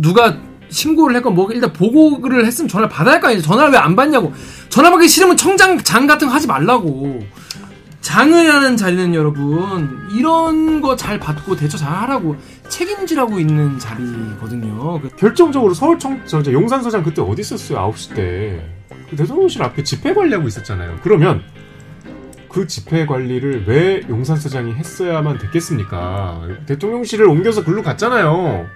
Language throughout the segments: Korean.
누가 신고를 했건 뭐 일단 보고를 했으면 전화를 받아야 할 거 아니에요. 전화를 왜 안 받냐고. 전화 받기 싫으면 청장 장 같은 거 하지 말라고. 장을 하는 자리는 여러분 이런 거 잘 받고 대처 잘 하라고 책임지라고 있는 자리거든요. 그 결정적으로 서울청 저, 저 용산서장 그때 어디 있었어요? 9시 때. 그 대통령실 앞에 집회 관리하고 있었잖아요. 그러면 그 집회 관리를 왜 용산서장이 했어야만 됐겠습니까? 대통령실을 옮겨서 글로 갔잖아요.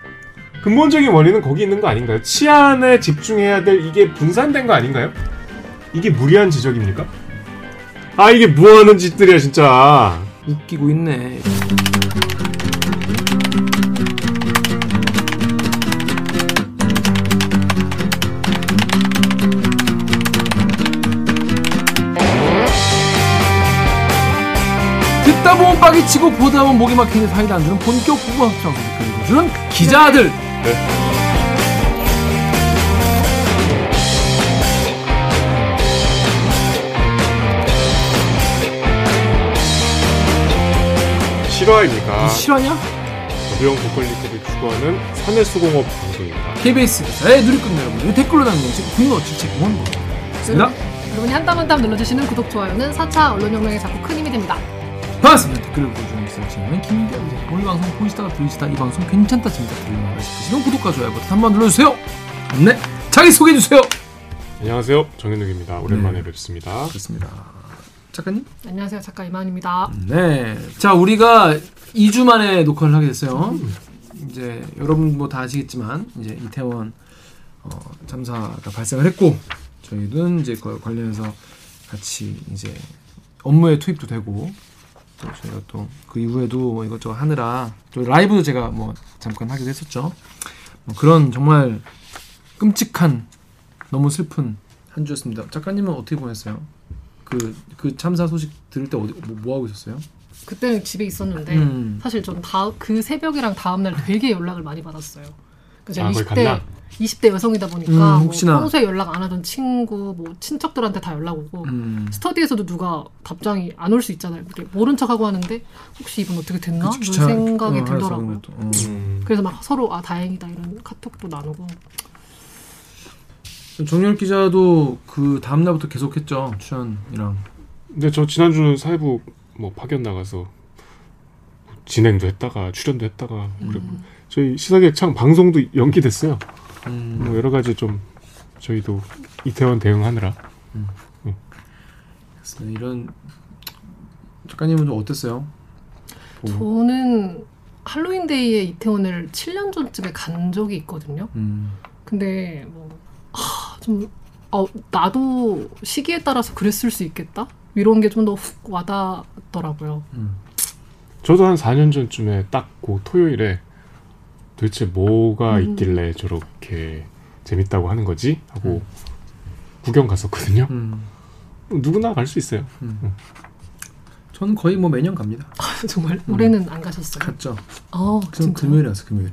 근본적인 원인은 거기 있는 거 아닌가요? 치안에 집중해야 될 이게 분산된 거 아닌가요? 이게 무리한 지적입니까? 아 이게 뭐하는 짓들이야 진짜. 웃기고 있네. 듣다 보면 빡이 치고 보다 보면 목이 막히는 사이다 안 들은 본격 국어 학창 읽어주는 기자들. 실화입니까? 실화냐? 조병 고퀄리티를 추구하는 사내수공업 방송입니다. KBS 기사의 누리꾼 여러분 댓글로 남겨주신 분노 질책 응원 부탁드립니다. 여러분이 한땀 한 땀 눌러주시는 구독, 좋아요는 4차 언론혁명에 자꾸 큰 힘이 됩니다. 반갑습니다. 댓글을 보여주 는 기사는 김기아입니다. 오늘 방송 보시다가 들으시다 이 방송 괜찮다 재밌다 들리는가 싶으시면 구독과 좋아요 버튼 한번 눌러주세요. 네, 자기 소개해 주세요. 안녕하세요 정현욱입니다. 오랜만에 네. 뵙습니다. 그렇습니다. 작가님? 안녕하세요, 작가 이만입니다. 네. 자, 우리가 2주 만에 녹화를 하게 됐어요. 이제 여러분 뭐 다 아시겠지만 이제 이태원 어, 참사가 발생을 했고 저희는 이제 그 관련해서 같이 이제 업무에 투입도 되고 또 저희가 또 그 이후에도 뭐 이것저것 하느라 또 라이브도 제가 뭐 잠깐 하기도 했었죠. 뭐 그런 정말 끔찍한 너무 슬픈 한 주였습니다. 작가님은 어떻게 보냈어요? 그, 그 참사 소식 들을 때 어디, 뭐, 뭐 하고 있었어요? 그때는 집에 있었는데 음. 사실 전그 새벽이랑 다음 날 되게 연락을 많이 받았어요. 그래서 아, 거기 20대 갔나? 20대 여성이다 보니까 음, 뭐 혹시나. 평소에 연락 안 하던 친구, 뭐 친척들한테 다 연락 오고 음. 스터디에서도 누가 답장이 안 올 수 있잖아요. 이렇게 모른 척하고 하는데 혹시 이분 어떻게 됐나 그치, 이런. 생각이 어, 들더라고요. 어. 음, 그래서 막 서로 아 다행이다 이런 카톡도 나누고 정열 기자도 그 다음 날부터 계속했죠 출연이랑. 근데 저 지난주는 사회부 뭐 파견 나가서 진행도 했다가 출연도 했다가 그리고 저희 시사계 창 방송도 연기됐어요. 음. 뭐 여러 가지 좀 저희도 이태원 대응하느라 그래서 이런 작가님은 좀 어땠어요? 보고. 저는 할로윈데이에 이태원을 7년 전쯤에 간 적이 있거든요. 음. 근데 뭐좀 어, 나도 시기에 따라서 그랬을 수 있겠다 이런 게 좀 더 훅 와닿더라고요. 음. 저도 한 4년 전쯤에 딱 그 토요일에 도대체 뭐가 음. 있길래 저렇게 재밌다고 하는 거지 하고 구경 갔었거든요. 음. 누구나 갈 수 있어요. 저는 거의 뭐 매년 갑니다. 정말 올해는 안 가셨어요? 갔죠. 어, 그 진짜. 금요일에 왔어 금요일에.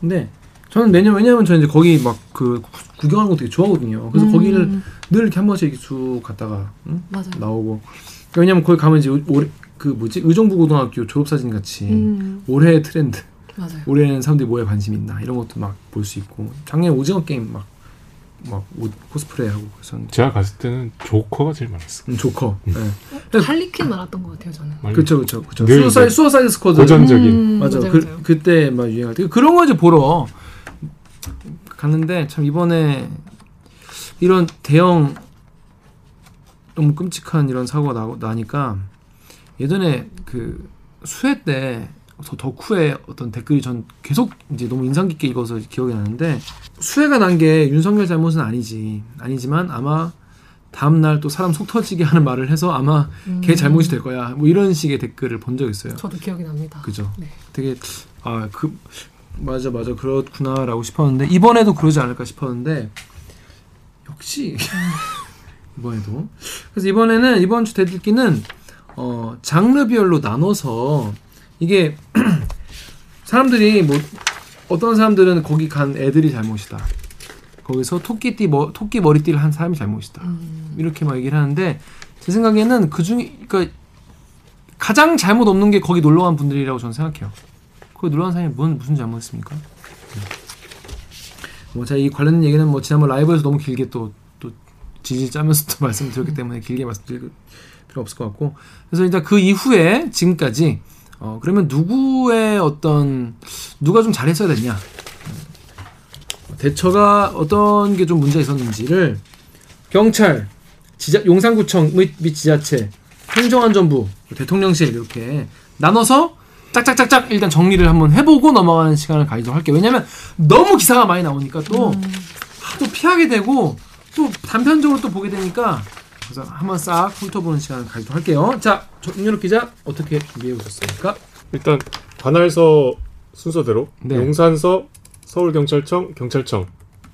근데 저는 매년 왜냐면 저는 이제 거기 막 그 구경하는 거 되게 좋아하거든요. 그래서 음, 거기를 늘 이렇게 한 번씩 쭉 갔다가 응? 맞아요. 나오고. 왜냐면 거기 가면 이제 올해 그 뭐지 의정부 고등학교 졸업 사진 같이 음, 올해의 트렌드, 맞아요. 올해는 사람들이 뭐에 관심 있나 이런 것도 막 볼 수 있고 작년 오징어 게임 막막옷 코스프레 하고 그래서 제가 갔을 때는 조커가 제일 많았어. 음, 조커. 네. 할리퀸 많았던 것 같아요, 저는. 그렇죠, 그렇죠, 그렇죠. 늘 수사이 이제 수어사이드 스쿼드. 고전적인 음, 맞아. 맞아요, 그 맞아요. 그때 막 유행할 때 그런 거 이제 보러 갔는데 참 이번에 이런 대형 너무 끔찍한 이런 사고가 나, 나니까 예전에 그 수해 때 더- 덕후의 어떤 댓글이 전 계속 이제 너무 인상 깊게 읽어서 기억이 나는데 수해가 난 게 윤석열 잘못은 아니지 아니지만 아마 다음 날 또 사람 속 터지게 하는 말을 해서 아마 음, 걔 잘못이 될 거야 뭐 이런 식의 댓글을 본 적 있어요. 저도 기억이 납니다. 그죠. 네. 되게 아 그 맞아 맞아 그렇구나라고 싶었는데 이번에도 그러지 않을까 싶었는데 역시 이번에도 그래서 이번에는 이번 주 대들기는 어 장르별로 나눠서 이게 사람들이 뭐 어떤 사람들은 거기 간 애들이 잘못이다. 거기서 토끼띠 머, 토끼 머리띠를 한 사람이 잘못이다. 음, 이렇게 막 얘기를 하는데 제 생각에는 그 중에 그러니까 가장 잘못 없는 게 거기 놀러 간 분들이라고 저는 생각해요. 거기 놀러 간 사람이 무슨 무슨 잘못했습니까? 뭐 제가 이 관련 얘기는 뭐 지난번 라이브에서 너무 길게 또 또 지지 짜면서 또 말씀드렸기 때문에 길게 말씀드릴 필요 없을 것 같고. 그래서 일단 그 이후에 지금까지 어 그러면 누구의 어떤 누가 좀 잘했어야 됐냐 어, 대처가 어떤 게 좀 문제 가 있었는지를 경찰 지자, 용산구청 및, 및 지자체 행정안전부 대통령실 이렇게 나눠서 짝짝짝짝 일단 정리를 한번 해보고 넘어가는 시간을 가지도록 할게요. 왜냐면 너무 기사가 많이 나오니까 또 하도 피하게 되고 또 단편적으로 또 보게 되니까 그래서 한번 싹 훑어보는 시간을 가지도록 할게요. 자, 윤현욱 기자 어떻게 준비해 오셨습니까? 일단 관할서 순서대로 네. 용산서, 서울경찰청, 경찰청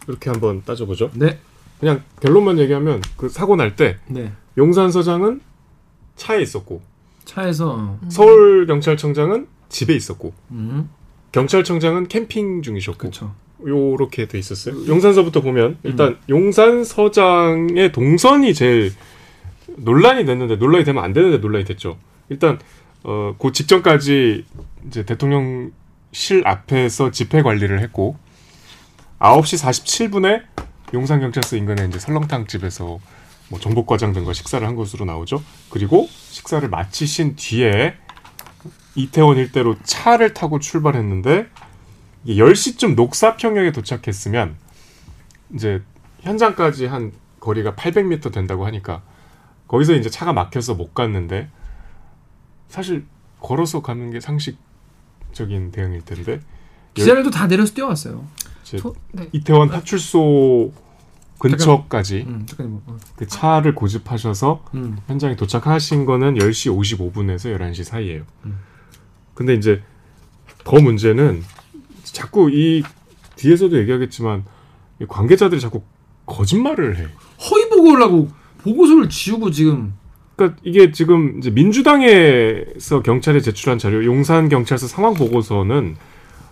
이렇게 한번 따져보죠. 네, 그냥 결론만 얘기하면 그 사고 날 때 네. 용산서장은 차에 있었고 차에서 서울경찰청장은 집에 있었고 음, 경찰청장은 캠핑 중이셨고 그렇죠. 요렇게 돼 있었어요. 용산서부터 보면 일단 용산서장의 동선이 제일 논란이 됐는데 논란이 되면 안 되는데 논란이 됐죠. 일단 어, 그 직전까지 이제 대통령실 앞에서 집회 관리를 했고 9시 47분에 용산 경찰서 인근에 이제 설렁탕 집에서 뭐 정복과장 등과 식사를 한 것으로 나오죠. 그리고 식사를 마치신 뒤에 이태원 일대로 차를 타고 출발했는데 10시쯤 녹사평역에 도착했으면 이제 현장까지 한 거리가 800m 된다고 하니까 거기서 이제 차가 막혀서 못 갔는데 사실 걸어서 가는 게 상식적인 대응일 텐데 기자들도 다 내려서 뛰어왔어요. 소- 네. 이태원 파출소 근처까지 음, 어, 그 차를 고집하셔서 음, 현장에 도착하신 거는 10시 55분에서 11시 사이예요. 음. 근데 이제 더 문제는 자꾸 이 뒤에서도 얘기하겠지만 이 관계자들이 자꾸 거짓말을 해. 허위 보고를 하고 보고서를 지우고 지금 그러니까 이게 지금 이제 민주당에서 경찰에 제출한 자료 용산 경찰서 상황 보고서는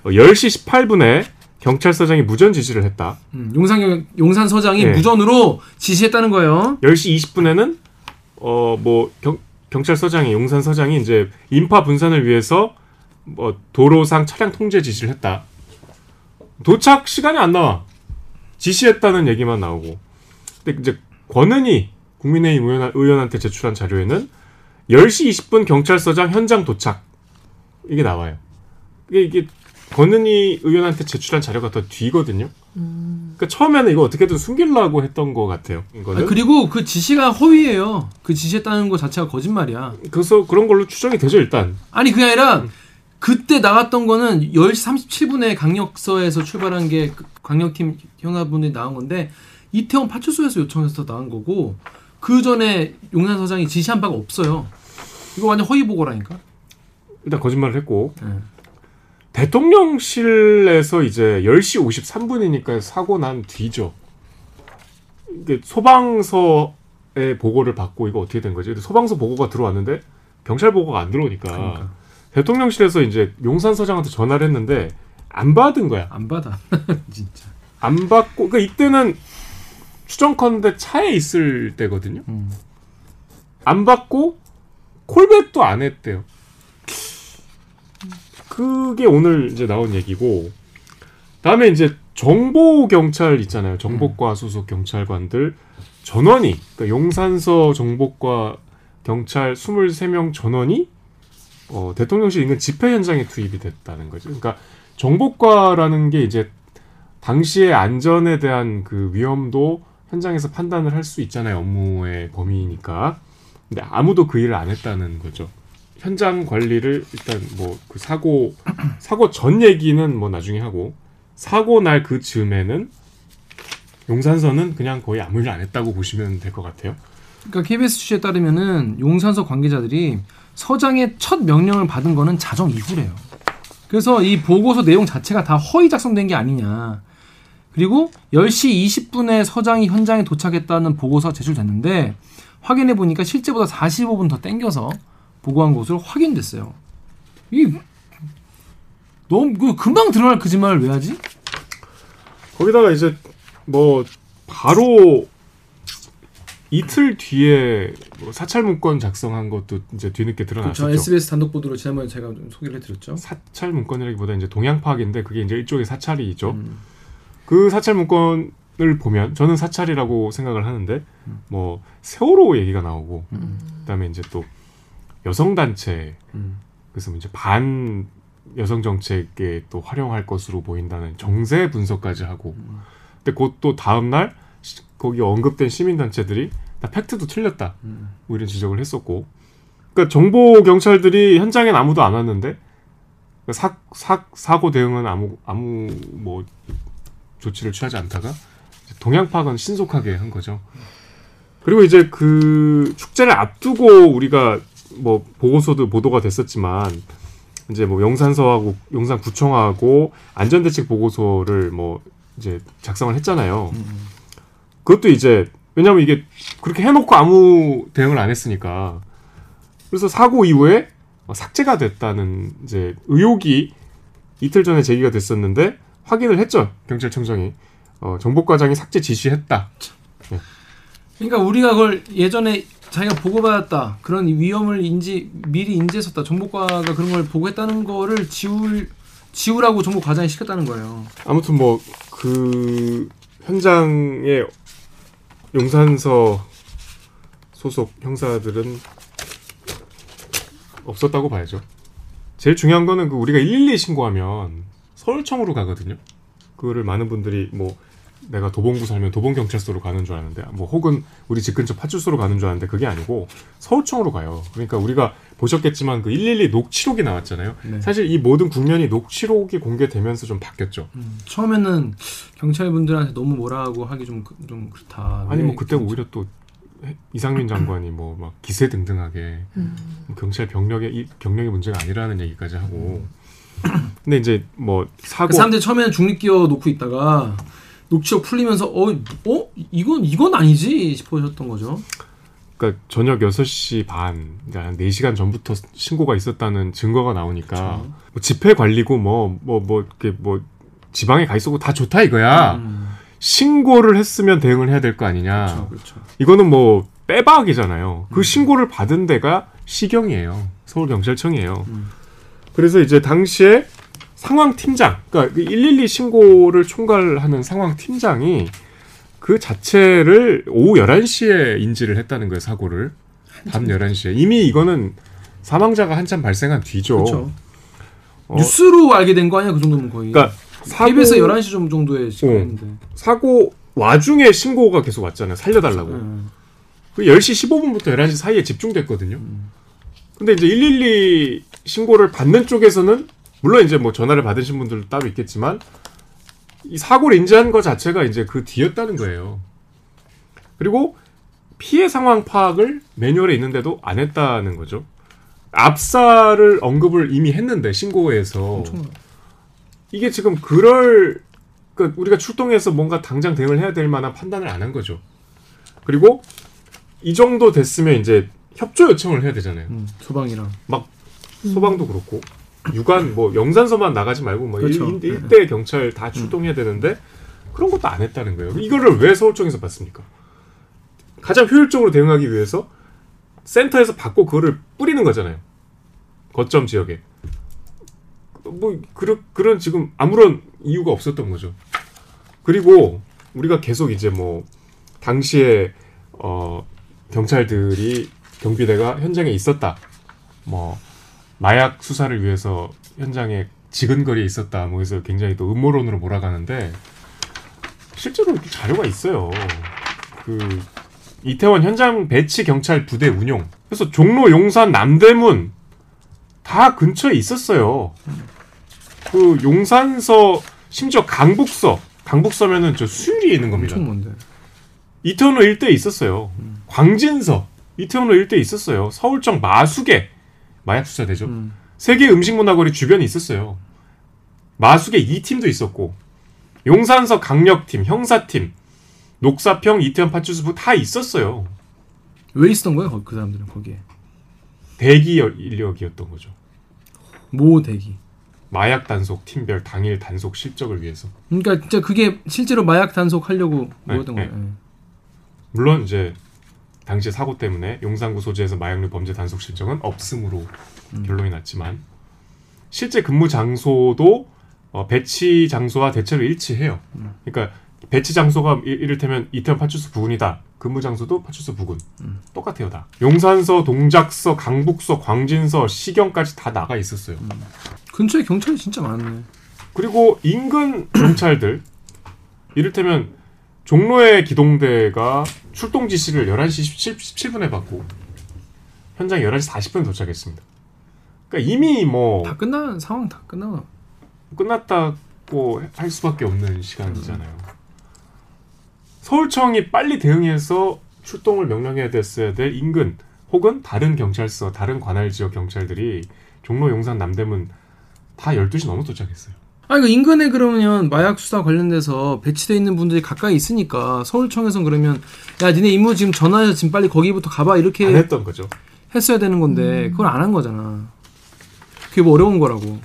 어, 10시 18분에 경찰서장이 무전 지시를 했다. 음, 용산 용산 서장이 네. 무전으로 지시했다는 거예요. 10시 20분에는 어 뭐 경찰서장이 용산 서장이 이제 인파 분산을 위해서 뭐 도로상 차량 통제 지시를 했다. 도착 시간이 안 나와. 지시했다는 얘기만 나오고. 근데 이제 권은희 국민의힘 의원, 의원 한테 제출한 자료에는 10시 20분 경찰서장 현장 도착 이게 나와요. 이게 이게 권은희 의원한테 제출한 자료가 더 뒤거든요. 그러니까 처음에는 이거 어떻게든 숨기려고 했던 것 같아요. 아니, 그리고 그 지시가 허위예요. 그 지시했다는 거 자체가 거짓말이야. 그래서 그런 걸로 추정이 되죠 일단. 아니 그게 아니라 그때 나갔던 거는 10시 37분에 강력서에서 출발한 게그 강력팀 현아분이 나온 건데 이태원 파출소에서 요청해서 나온 거고 그 전에 용산 서장이 지시한 바가 없어요. 이거 완전 허위 보고라니까. 일단 거짓말을 했고 네. 대통령실에서 이제 10시 53분이니까 사고 난 뒤죠. 이게 소방서의 보고를 받고 이거 어떻게 된 거지? 소방서 보고가 들어왔는데 경찰 보고가 안 들어오니까 그러니까. 대통령실에서 이제 용산 서장한테 전화를 했는데 안 받은 거야. 안 받아. 진짜. 안 받고 그러니까 이때는 추정컨대 차에 있을 때거든요. 음. 안 받고 콜백도 안 했대요. 그게 오늘 이제 나온 얘기고 다음에 이제 정보 경찰 있잖아요. 정보과 소속 경찰관들 전원이 그러니까 용산서 정보과 경찰 23명 전원이 어, 대통령실 인근 집회 현장에 투입이 됐다는 거죠. 그러니까 정보과라는 게 이제 당시의 안전에 대한 그 위험도 현장에서 판단을 할 수 있잖아요. 업무의 범위니까. 근데 아무도 그 일을 안 했다는 거죠. 현장 관리를 일단 뭐 그 사고 사고 전 얘기는 뭐 나중에 하고 사고 날 그 즈음에는 용산서는 그냥 거의 아무 일 안 했다고 보시면 될 것 같아요. 그러니까 KBS 취재에 따르면은 용산서 관계자들이 서장의 첫 명령을 받은 거는 자정 이후래요. 그래서 이 보고서 내용 자체가 다 허위 작성된 게 아니냐. 그리고 10시 20분에 서장이 현장에 도착했다는 보고서가 제출됐는데 확인해 보니까 실제보다 45분 더 땡겨서 보고한 것으로 확인됐어요. 이 너무 그 금방 드러날 거짓말을 왜 하지? 거기다가 이제 뭐 바로 이틀 뒤에 뭐 사찰 문건 작성한 것도 이제 뒤늦게 드러났었죠. 그렇죠. SBS 단독 보도로 지난번에 제가 좀 소개를 해드렸죠. 사찰 문건이라기보다 이제 동향 파악인데 그게 이제 일종의 사찰이죠. 음. 그 사찰 문건을 보면 저는 사찰이라고 생각을 하는데 뭐 세월호 얘기가 나오고 음. 그다음에 이제 또 여성 단체 음. 그래서 이제 반 여성 정책에 또 활용할 것으로 보인다는 정세 분석까지 하고 근데 곧 또 다음 날 시- 거기 언급된 시민 단체들이 나 팩트도 틀렸다 음. 뭐 이런 지적을 했었고 그러니까 정보 경찰들이 현장엔 아무도 안 왔는데 사, 사, 사고 대응은 아무 아무 뭐 조치를 취하지 않다가 동향 파악은 신속하게 한 거죠. 그리고 이제 그 축제를 앞두고 우리가 뭐 보고서도 보도가 됐었지만 이제 뭐 용산서하고 용산구청하고 안전대책 보고서를 뭐 이제 작성을 했잖아요. 음. 그것도 이제 왜냐면 이게 그렇게 해놓고 아무 대응을 안 했으니까 그래서 사고 이후에 어, 삭제가 됐다는 이제 의혹이 이틀 전에 제기가 됐었는데 확인을 했죠 경찰청장이 어, 정보과장이 삭제 지시했다. 그러니까 우리가 그걸 예전에 자기가 보고받았다 그런 위험을 인지 미리 인지했었다 정보과가 그런 걸 보고했다는 거를 지울 지우라고 정보 과장이 시켰다는 거예요. 아무튼 뭐 그 현장에 용산서 소속 형사들은 없었다고 봐야죠. 제일 중요한 거는 그 우리가 112 신고하면 서울청으로 가거든요. 그거를 많은 분들이 뭐 내가 도봉구 살면 도봉 경찰서로 가는 줄 아는데 뭐 혹은 우리 집 근처 파출소로 가는 줄 아는데 그게 아니고 서울청으로 가요. 그러니까 우리가 보셨겠지만 그 112 녹취록이 나왔잖아요. 네. 사실 이 모든 국면이 녹취록이 공개되면서 좀 바뀌었죠. 음, 처음에는 경찰분들한테 너무 뭐라고 하기 좀 좀 그렇다. 아니 왜뭐 그때 오히려 또 해- 이상민 장관이 뭐 막 기세 등등하게 음. 뭐 경찰 병력의 이 병력의 문제가 아니라는 얘기까지 하고 근데 이제 뭐 사고 그 사람들이 처음에는 중립기어 놓고 있다가 녹취록 풀리면서 어, 어 이건 이건 아니지 싶으셨던 거죠. 그러니까 저녁 6시 반, 그러니까 한 4시간 전부터 신고가 있었다는 증거가 나오니까 그쵸. 뭐 집회 관리고 뭐 뭐 뭐 이렇게 뭐 지방에 가 있었고 다 좋다 이거야. 음, 신고를 했으면 대응을 해야 될 거 아니냐. 그렇죠, 그렇죠. 이거는 뭐 빼박이잖아요. 그 음. 신고를 받은 데가 시경이에요. 서울경찰청이에요. 음. 그래서 이제 당시에 상황 팀장, 그러니까 112 신고를 총괄하는 상황 팀장이 그 자체를 오후 11시에 인지를 했다는 거예요, 사고를. 밤 11시에. 이미 이거는 사망자가 한참 발생한 뒤죠. 그렇죠. 어, 뉴스로 알게 된 거 아니야 그 정도면 거의. 그러니까 사고, KBS 11시 좀 정도에 시간인데. 사고 와중에 신고가 계속 왔잖아요. 살려달라고. 음. 그 10시 15분부터 11시 사이에 집중됐거든요. 음. 근데 이제 112 신고를 받는 쪽에서는 물론 이제 뭐 전화를 받으신 분들도 따로 있겠지만 이 사고를 인지한 것 자체가 이제 그 뒤였다는 거예요. 그리고 피해 상황 파악을 매뉴얼에 있는데도 안 했다는 거죠. 압사를 언급을 이미 했는데 신고에서 엄청 이게 지금 그럴 그 우리가 출동해서 뭔가 당장 대응을 해야 될 만한 판단을 안 한 거죠. 그리고 이 정도 됐으면 이제 협조 요청을 해야 되잖아요. 음, 소방이랑. 소방도 그렇고 유관 뭐 영산서만 나가지 말고 뭐 그렇죠. 일, 일, 대 경찰 다 출동해야 되는데 그런 것도 안 했다는 거예요. 이거를 왜 서울청에서 받습니까? 가장 효율적으로 대응하기 위해서 센터에서 받고 그거를 뿌리는 거잖아요. 거점 지역에. 뭐 그런 그런 지금 아무런 이유가 없었던 거죠. 그리고 우리가 계속 이제 뭐 당시에 어 경찰들이 경비대가 현장에 있었다. 뭐 마약 수사를 위해서 현장에 지근거리에 있었다. 뭐 해서 굉장히 또 음모론으로 몰아가는데 실제로 자료가 있어요. 그 이태원 현장 배치 경찰 부대 운용. 그래서 종로, 용산, 남대문 다 근처에 있었어요. 그 용산서 심지어 강북서, 강북서면은 저 수유리에 있는 겁니다. 이태원로 일대에 있었어요. 광진서, 이태원로 일대에 있었어요. 서울청 마수계, 마약 수사대죠. 음. 세계 음식 문화거리 주변에 있었어요. 마수계 2팀도 있었고, 용산서 강력팀, 형사팀, 녹사평, 이태원 파출소부 다 있었어요. 왜 있었던 거예요 거- 그 사람들은 거기에? 대기 인력이었던 거죠. 모 대기. 마약 단속 팀별 당일 단속 실적을 위해서. 그러니까 진짜 그게 실제로 마약 단속 하려고 네, 모였던 네. 거예요. 예. 물론 이제 당시 사고 때문에 용산구 소재에서 마약류 범죄 단속 실적은 없음으로 음. 결론이 났지만 실제 근무 장소도 어, 배치 장소와 대체로 일치해요. 그러니까 배치 장소가 이- 이를테면 이태원 파출소 부근이다. 근무 장소도 파출소 부근. 똑같아요, 다. 용산서, 동작서, 강북서, 광진서, 시경까지 다 나가 있었어요. 근처에 경찰이 진짜 많네. 그리고 인근 경찰들 이를테면 종로의 기동대가 출동 지시를 11시 17 분에 받고 현장 11시 40분에 도착했습니다. 그러니까 이미 뭐 다 끝난 상황 다 끝나고 끝났다고 할 수밖에 없는 시간이잖아요. 서울청이 빨리 대응해서 출동을 명령해야 됐어야 될 인근 혹은 다른 경찰서, 다른 관할 지역 경찰들이 종로, 용산, 남대문 다 12시 넘어 도착했어요. 아니 그 인근에 그러면 마약 수사 관련돼서 배치돼 있는 분들이 가까이 있으니까 서울청에선 그러면 야 니네 임무 지금 전화해서 지금 빨리 거기부터 가봐 이렇게 안 했던 거죠. 했어야 되는 건데 그걸 안 한 거잖아. 그게 뭐 어려운 거라고.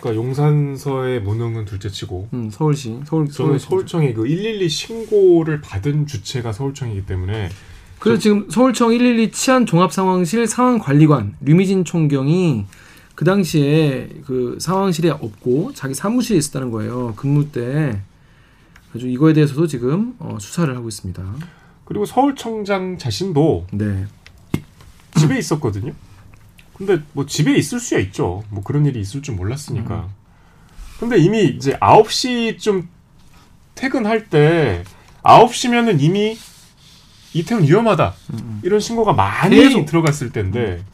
그러니까 용산서의 무능은 둘째치고 음, 서울시 서울 저는 서울 서울청이 그112 신고를 받은 주체가 서울청이기 때문에 그래서 지금 서울청 112 치안 종합 상황실 상황 관리관 류미진 총경이 그 당시에 그 상황실에 없고 자기 사무실에 있었다는 거예요. 근무 때. 아주 이거에 대해서도 지금 어, 수사를 하고 있습니다. 그리고 서울청장 자신도 네. 집에 있었거든요. 근데 뭐 집에 있을 수야 있죠. 뭐 그런 일이 있을 줄 몰랐으니까. 근데 이미 이제 9시쯤 퇴근할 때 9시면은 이미 이태원 위험하다. 이런 신고가 많이 계속. 들어갔을 때인데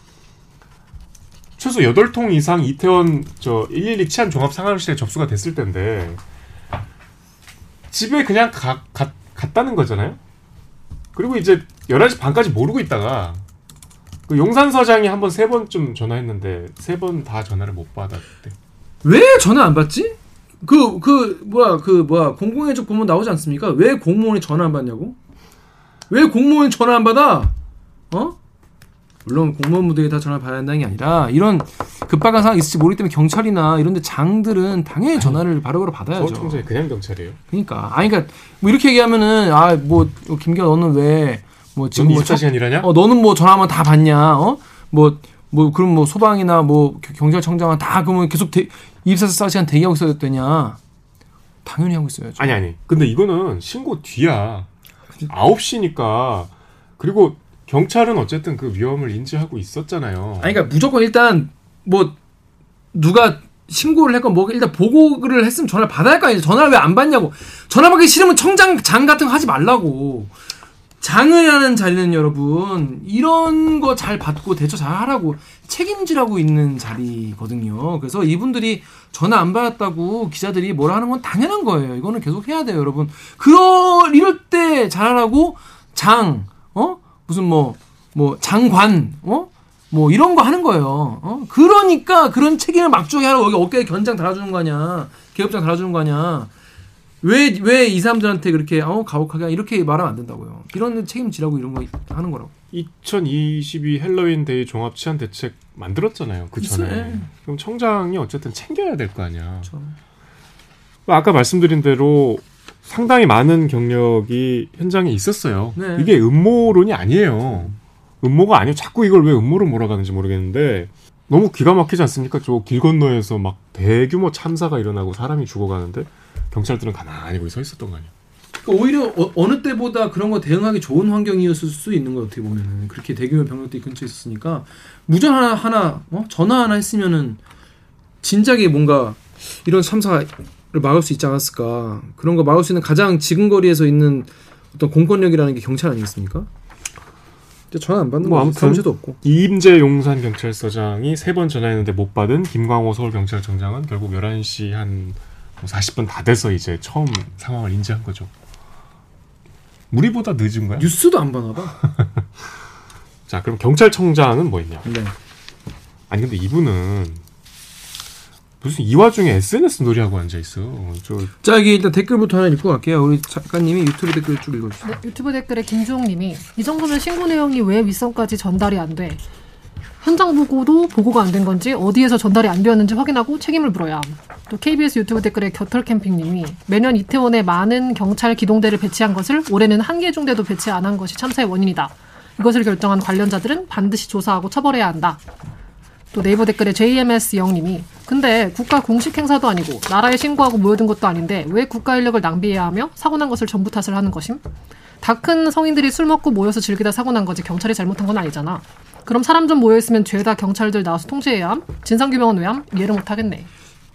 최소 8통 이상 이태원 저 112 치안 종합 상황실에 접수가 됐을 때인데 집에 그냥 가, 가, 갔다는 거잖아요. 그리고 이제 11시 반까지 모르고 있다가 그 용산 서장이 한 번 세 번쯤 전화했는데 세 번 다 전화를 못 받았대. 왜 전화 안 받지? 그, 그, 뭐야, 그, 뭐야, 공공의적 부문 나오지 않습니까? 왜 공무원이 전화 안 받냐고? 왜 공무원이 전화 안 받아? 어? 물론 공무원분들이 다 전화 받아야 한다는 게 아니라, 이런 급박한 상황이 있을지 모르기 때문에 경찰이나 이런 데 장들은 당연히 전화를 바로바로 받아야죠. 서울청장이 그냥 경찰이에요. 그러니까. 아니, 그러니까, 뭐 이렇게 얘기하면은, 아, 뭐, 김기아 너는 왜, 뭐, 지금 뭐, 24시간 일하냐? 어, 너는 뭐 전화하면 다 받냐? 어? 뭐, 뭐, 그럼 뭐 소방이나 뭐 겨- 경찰청장은 다 그러면 계속 대, 24시간 대기하고 있어야 되냐? 당연히 하고 있어야죠. 아니 아니. 근데 이거는 신고 뒤야. 9시니까 그리고 경찰은 어쨌든 그 위험을 인지하고 있었잖아요. 아니, 그러니까 무조건 일단 뭐 누가 신고를 했건 뭐 일단 보고를 했으면 전화를 받아야 할 거 아니에요. 전화를 왜 안 받냐고. 전화 받기 싫으면 청장 장 같은 거 하지 말라고. 장을 하는 자리는 여러분 이런 거 잘 받고 대처 잘 하라고 책임지라고 있는 자리거든요. 그래서 이분들이 전화 안 받았다고 기자들이 뭐라 하는 건 당연한 거예요. 이거는 계속 해야 돼요, 여러분. 그럴 이럴 때 잘하라고 장, 어? 무슨 뭐 뭐 장관, 어? 뭐 이런 거 하는 거예요. 어? 그러니까 그런 책임을 막중히 하라고 여기 어깨에 견장 달아주는 거 아니야. 개업장 달아주는 거 아니야. 왜 왜 이 사람들한테 그렇게 어 가혹하게 이렇게 말하면 안 된다고요. 이런 책임지라고 이런 거 하는 거라고. 2022 헬로윈 데이 종합 치안 대책 만들었잖아요. 그 전에. 있어요. 그럼 청장이 어쨌든 챙겨야 될 거 아니야. 그렇죠. 아까 말씀드린 대로 상당히 많은 경력이 현장에 있었어요. 네. 이게 음모론이 아니에요. 음모가 아니고 자꾸 이걸 왜 음모로 몰아가는지 모르겠는데 너무 기가 막히지 않습니까? 저 길 건너에서 막 대규모 참사가 일어나고 사람이 죽어가는데 경찰들은 가만히 거기 서 있었던 거 아니에요. 그러니까 오히려 어, 느 때보다 그런 거 대응하기 좋은 환경이었을 수 있는 거 어떻게 보면은 그렇게 대규모 병력들이 근처에 있었으니까 무전 하나 하나 어? 전화 하나 했으면은 진작에 뭔가 이런 참사 를 막을 수 있지 않았을까 그런 거 막을 수 있는 가장 지근거리에서 있는 어떤 공권력이라는 게 경찰 아니겠습니다. 근데 전화 안 받는 뭐거 아무튼 사무실도 없고 이임재 용산 경찰서장이 세 번 전화했는데 못 받은 김광호 서울 경찰청장은 결국 11시 한 40분 다 돼서 이제 처음 상황을 인지한 거죠. 우리보다 늦은 거야? 뉴스도 안 받나 봐. 자, 그럼 경찰청장은 뭐 했냐? 네. 아니 근데 이분은 무슨 이 와중에 SNS 놀이하고 앉아 있어. 저 자 여기 일단 댓글부터 하나 읽고 갈게요. 우리 작가님이 유튜브 댓글 쭉 읽어주세요. 네, 유튜브 댓글에 김주홍님이 이 정도면 신고 내용이 왜 윗선까지 전달이 안 돼? 현장 보고도 보고가 안 된 건지 어디에서 전달이 안 되었는지 확인하고 책임을 물어야 함. 또 KBS 유튜브 댓글에 겨털 캠핑님이 매년 이태원에 많은 경찰 기동대를 배치한 것을 올해는 한 개 중대도 배치 안 한 것이 참사의 원인이다. 이것을 결정한 관련자들은 반드시 조사하고 처벌해야 한다. 또 네이버 댓글에 JMS 영님이 근데 국가 공식 행사도 아니고 나라에 신고하고 모여든 것도 아닌데 왜 국가 인력을 낭비해야 하며 사고 난 것을 정부 탓을 하는 것임? 다 큰 성인들이 술 먹고 모여서 즐기다 사고 난 거지 경찰이 잘못한 건 아니잖아. 그럼 사람 좀 모여 있으면 죄다 경찰들 나와서 통제해야 함? 진상 규명은 왜 함? 이해를 못 하겠네.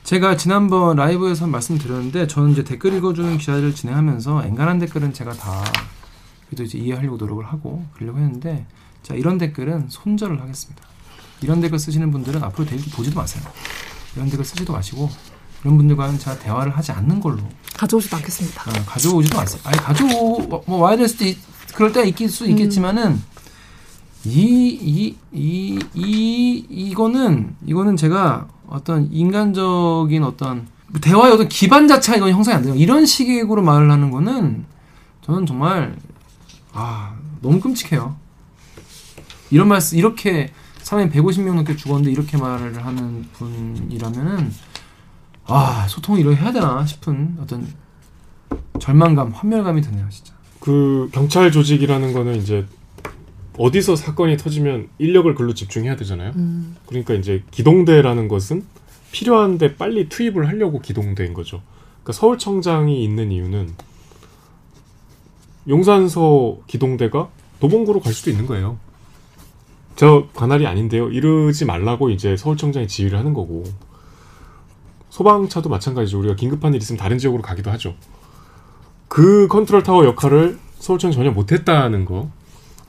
제가 지난번 라이브에서 말씀드렸는데 저는 이제 댓글 읽어주는 기자를 진행하면서 엔간한 댓글은 제가 다 그래도 이제 이해하려고 노력을 하고 그러려고 했는데 자 이런 댓글은 손절을 하겠습니다. 이런 댓글 쓰시는 분들은 앞으로 댓글 보지도 마세요. 이런 댓글 쓰지도 마시고 이런 분들과는 제가 대화를 하지 않는 걸로 가져오지도 않겠습니다. 어, 가져오지도 마세요. 아니 가져오 뭐 와야 될 수도 있, 그럴 때가 있길 수 있겠지만은 이이이이 이 거는 이거는 제가 어떤 인간적인 어떤 대화의 어떤 기반 자체가 이건 형성이 안 돼요. 이런 식으로 말을 하는 거는 저는 정말 아 너무 끔찍해요. 이런 말 이렇게 사람이 150명 넘게 죽었는데 이렇게 말을 하는 분이라면은 아 소통을 이렇게 해야 되나 싶은 어떤 절망감, 환멸감이 드네요, 진짜. 그 경찰 조직이라는 거는 이제 어디서 사건이 터지면 인력을 글로 집중해야 되잖아요. 음. 그러니까 이제 기동대라는 것은 필요한데 빨리 투입을 하려고 기동대인 거죠. 그러니까 서울청장이 있는 이유는 용산서 기동대가 도봉구로 갈 수도 있는 거예요. 저 관할이 아닌데요. 이러지 말라고 이제 서울청장이 지휘를 하는 거고 소방차도 마찬가지죠. 우리가 긴급한 일 있으면 다른 지역으로 가기도 하죠. 그 컨트롤 타워 역할을 서울청이 전혀 못했다는 거.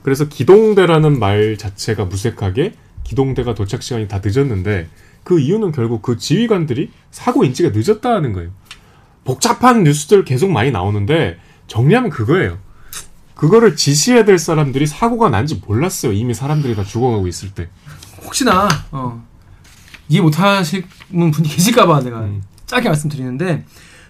그래서 기동대라는 말 자체가 무색하게 기동대가 도착 시간이 다 늦었는데 그 이유는 결국 그 지휘관들이 사고 인지가 늦었다는 거예요. 복잡한 뉴스들 계속 많이 나오는데 정리하면 그거예요. 그거를 지시해야 될 사람들이 사고가 난지 몰랐어요. 이미 사람들이 다 죽어가고 있을 때. 혹시나 어, 이해 못하시는 분이 계실까봐 내가 음. 짧게 말씀드리는데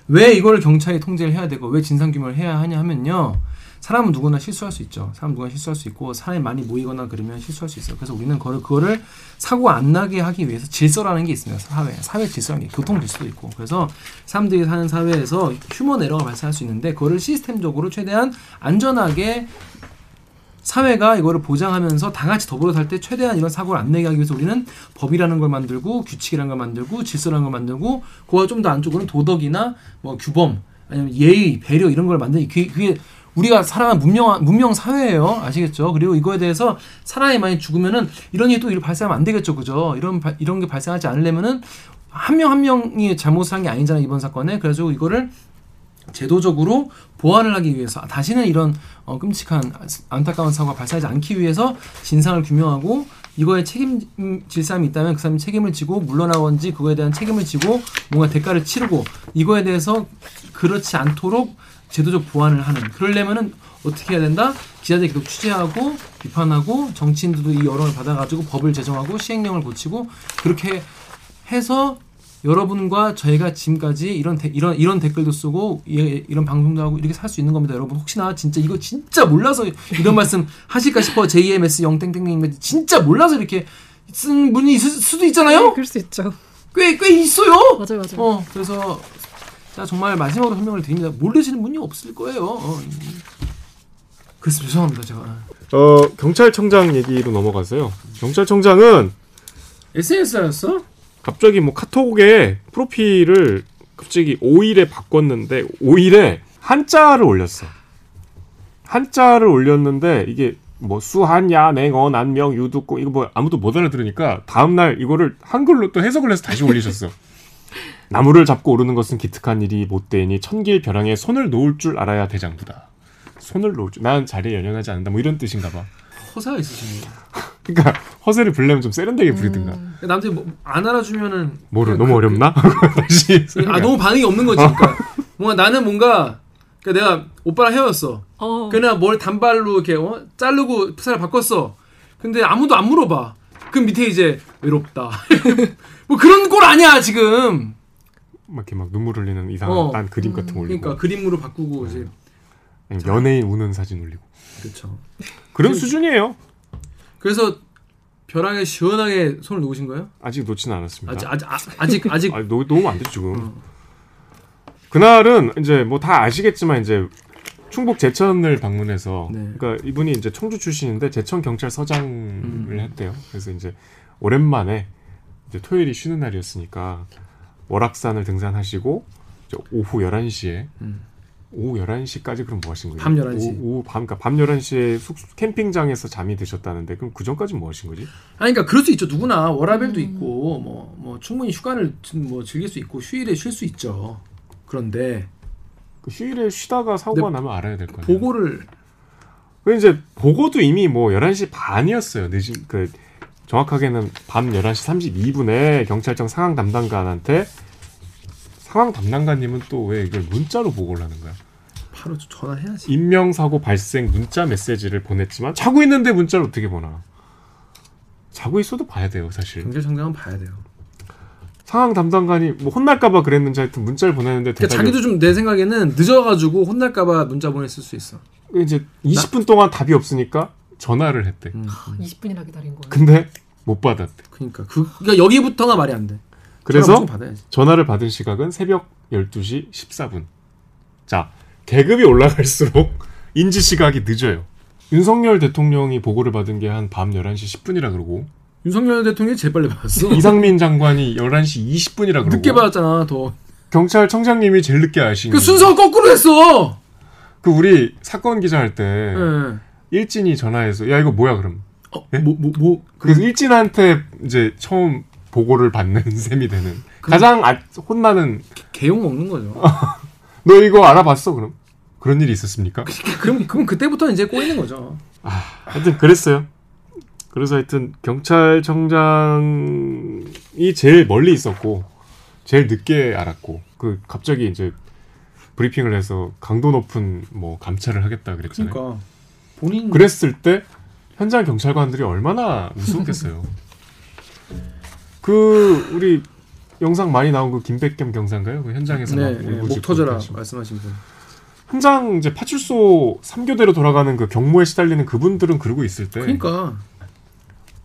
왜 이걸 경찰이 통제를 해야 되고 왜 진상 규명을 해야 하냐 하면요. 사람은 누구나 실수할 수 있죠. 사람 누구나 실수할 수 있고 사람이 많이 모이거나 그러면 실수할 수 있어요. 그래서 우리는 그거를, 그거를 사고 안 나게 하기 위해서 질서라는 게 있습니다. 사회 사회 질서라는 게 교통 질서도 있고 그래서 사람들이 사는 사회에서 휴먼 에러가 발생할 수 있는데 그거를 시스템적으로 최대한 안전하게 사회가 이거를 보장하면서 다 같이 더불어 살 때 최대한 이런 사고를 안 내게 하기 위해서 우리는 법이라는 걸 만들고 규칙이라는 걸 만들고 질서라는 걸 만들고 그와 좀 더 안쪽으로는 도덕이나 뭐 규범 아니면 예의 배려 이런 걸 만드는 그게, 그게 우리가 살아가는 문명 문명 사회예요. 아시겠죠? 그리고 이거에 대해서 사람이 많이 죽으면은 이런 일이 또 일 발생하면 안 되겠죠. 그죠? 이런 바- 이런 게 발생하지 않으려면은 한 명 한 명이 잘못을 한 게 아니잖아요 이번 사건에. 그래서 이거를 제도적으로 보완을 하기 위해서 다시는 이런 어, 끔찍한 안타까운 사고가 발생하지 않기 위해서 진상을 규명하고 이거에 책임질 사람이 있다면 그 사람이 책임을 지고 물러나건지 그거에 대한 책임을 지고 뭔가 대가를 치르고 이거에 대해서 그렇지 않도록 제도적 보완을 하는 그러려면은 어떻게 해야 된다? 기자들이 계속 취재하고 비판하고 정치인들도 이 여론을 받아가지고 법을 제정하고 시행령을 고치고 그렇게 해서 여러분과 저희가 지금까지 이런 데- 이런 이런 댓글도 쓰고 예, 이런 방송도 하고 이렇게 살 수 있는 겁니다, 여러분. 혹시나 진짜 이거 진짜 몰라서 이런 말씀 하실까 싶어 JMS 영땡땡님 진짜 몰라서 이렇게 쓴 분이 있을 수도 있잖아요. 그럴 수 있죠. 꽤 꽤 있어요. 맞아요, 맞아요. 어 그래서 자 정말 마지막으로 설명을 드립니다. 모르시는 분이 없을 거예요. 어. 그래서 죄송합니다, 제가 어 경찰청장 얘기로 넘어가서요. 경찰청장은 SNS였어? 갑자기 뭐 카톡에 프로필을 갑자기 5일에 바꿨는데 5일에 한자를 올렸어. 한자를 올렸는데 이게 뭐 수한야 냉어 난명 유두고 이거 뭐 아무도 못 알아들으니까 다음 날 이거를 한글로 또 해석을 해서 다시 올리셨어. 나무를 잡고 오르는 것은 기특한 일이 못되니 천길 벼랑에 손을 놓을 줄 알아야 대장부다. 손을 놓을 줄. 난 자리에 연연하지 않는다. 뭐 이런 뜻인가 봐. 허사가 있으시네. 그러니까 허세를 부르려면 좀 세련되게 부리든가. 남들이 뭐안 알아주면은 뭐를 그냥 너무 그- 어렵나? 다시 아 너무 반응이 없는 거지. 그러니까 뭔가 나는 뭔가 그러니까 내가 오빠랑 헤어졌어. 어. 그냥 뭘 단발로 이렇게 어? 자르고 살을 바꿨어. 근데 아무도 안 물어봐. 그럼 밑에 이제 외롭다. 뭐 그런 꼴 아니야 지금. 막 이렇게 막 눈물 흘리는 이상한 어. 딴 그림 같은 거 올리고 그러니까 그림으로 바꾸고 이제 아니, 연예인 우는 사진 올리고 그렇죠. 그런 수준이에요. 그래서 벼랑에 시원하게 손을 놓으신 거예요? 아직 놓지는 않았습니다. 아직 아직 아- 아직 아직 아니, 놓, 놓으면 안 되죠 지금. 어. 그날은 이제 뭐 다 아시겠지만 이제 충북 제천을 방문해서 네. 그러니까 이분이 이제 청주 출신인데 제천 경찰서장을 음. 했대요. 그래서 이제 오랜만에 이제 토요일이 쉬는 날이었으니까 월악산을 등산하시고 오후 11시에 음. 오후 11시까지 그럼 뭐 하신 거예요? 밤 11시. 오후, 오후 밤, 그러니까 밤 11시에 숙, 캠핑장에서 잠이 드셨다는데 그럼 그 전까지 뭐 하신 거지? 아니 그러니까 그럴 수 있죠. 누구나 워라벨도 있고 뭐뭐 충분히 휴가를 뭐 즐길 수 있고 휴일에 쉴 수 있죠. 그런데 그 휴일에 쉬다가 사고가 네, 나면 알아야 될거 아니에요? 보고를 그 이제 보고도 이미 뭐 11시 반이었어요. 늦은 그 정확하게는 밤 11시 32분에 경찰청 상황 담당관한테 상황 담당관님은 또 왜 이걸 문자로 보고를 하는 거야? 바로 전화해야지. 인명사고 발생 문자 메시지를 보냈지만 자고 있는데 문자를 어떻게 보나? 자고 있어도 봐야 돼요, 사실. 경찰청장은 봐야 돼요. 상황 담당관이 뭐 혼날까봐 그랬는지 하여튼 문자를 보냈는데 그러니까 자기도 좀 내 생각에는 늦어가지고 혼날까봐 문자 보냈을 수 있어. 이제 20분 동안 답이 없으니까 전화를 했대. 음, 음. 20분이나 기다린 거예요. 근데 못 받았대. 그러니까 그 그러니까 여기부터가 말이 안 돼. 그래서 전화. 전화를 받은 시각은 새벽 12시 14분. 자, 계급이 올라갈수록 인지 시각이 늦어요. 윤석열 대통령이 보고를 받은 게 한 밤 11시 10분이라 그러고 윤석열 대통령이 제일 빨리 받았어. 이상민 장관이 11시 20분이라 그러고 늦게 받았잖아, 더. 경찰청장님이 제일 늦게 아신 그 순서 거꾸로 했어. 그 우리 사건 기자 할때 예. 일진이 전화해서 야 이거 뭐야 그럼 어, 예? 뭐, 뭐, 뭐. 그래서 일진한테 이제 처음 보고를 받는 셈이 되는 가장 아, 혼나는 개욕 먹는 거죠. 너 이거 알아봤어 그럼 그런 일이 있었습니까? 그럼, 그럼 그때부터 이제 꼬이는 거죠. 하여튼 그랬어요. 그래서 하여튼 경찰청장이 제일 멀리 있었고 제일 늦게 알았고 그 갑자기 이제 브리핑을 해서 강도 높은 뭐 감찰을 하겠다 그랬잖아요. 그러니까. 본인. 그랬을 때 현장 경찰관들이 얼마나 우스웠겠어요. 그 우리 영상 많이 나온 그 김백겸 경사인가요? 그 현장에서 네, 막 네, 울고 목 터져라. 말씀하신 분. 현장 이제 파출소 3교대로 돌아가는 그 경무에 시달리는 그분들은 그러고 있을 때 그러니까.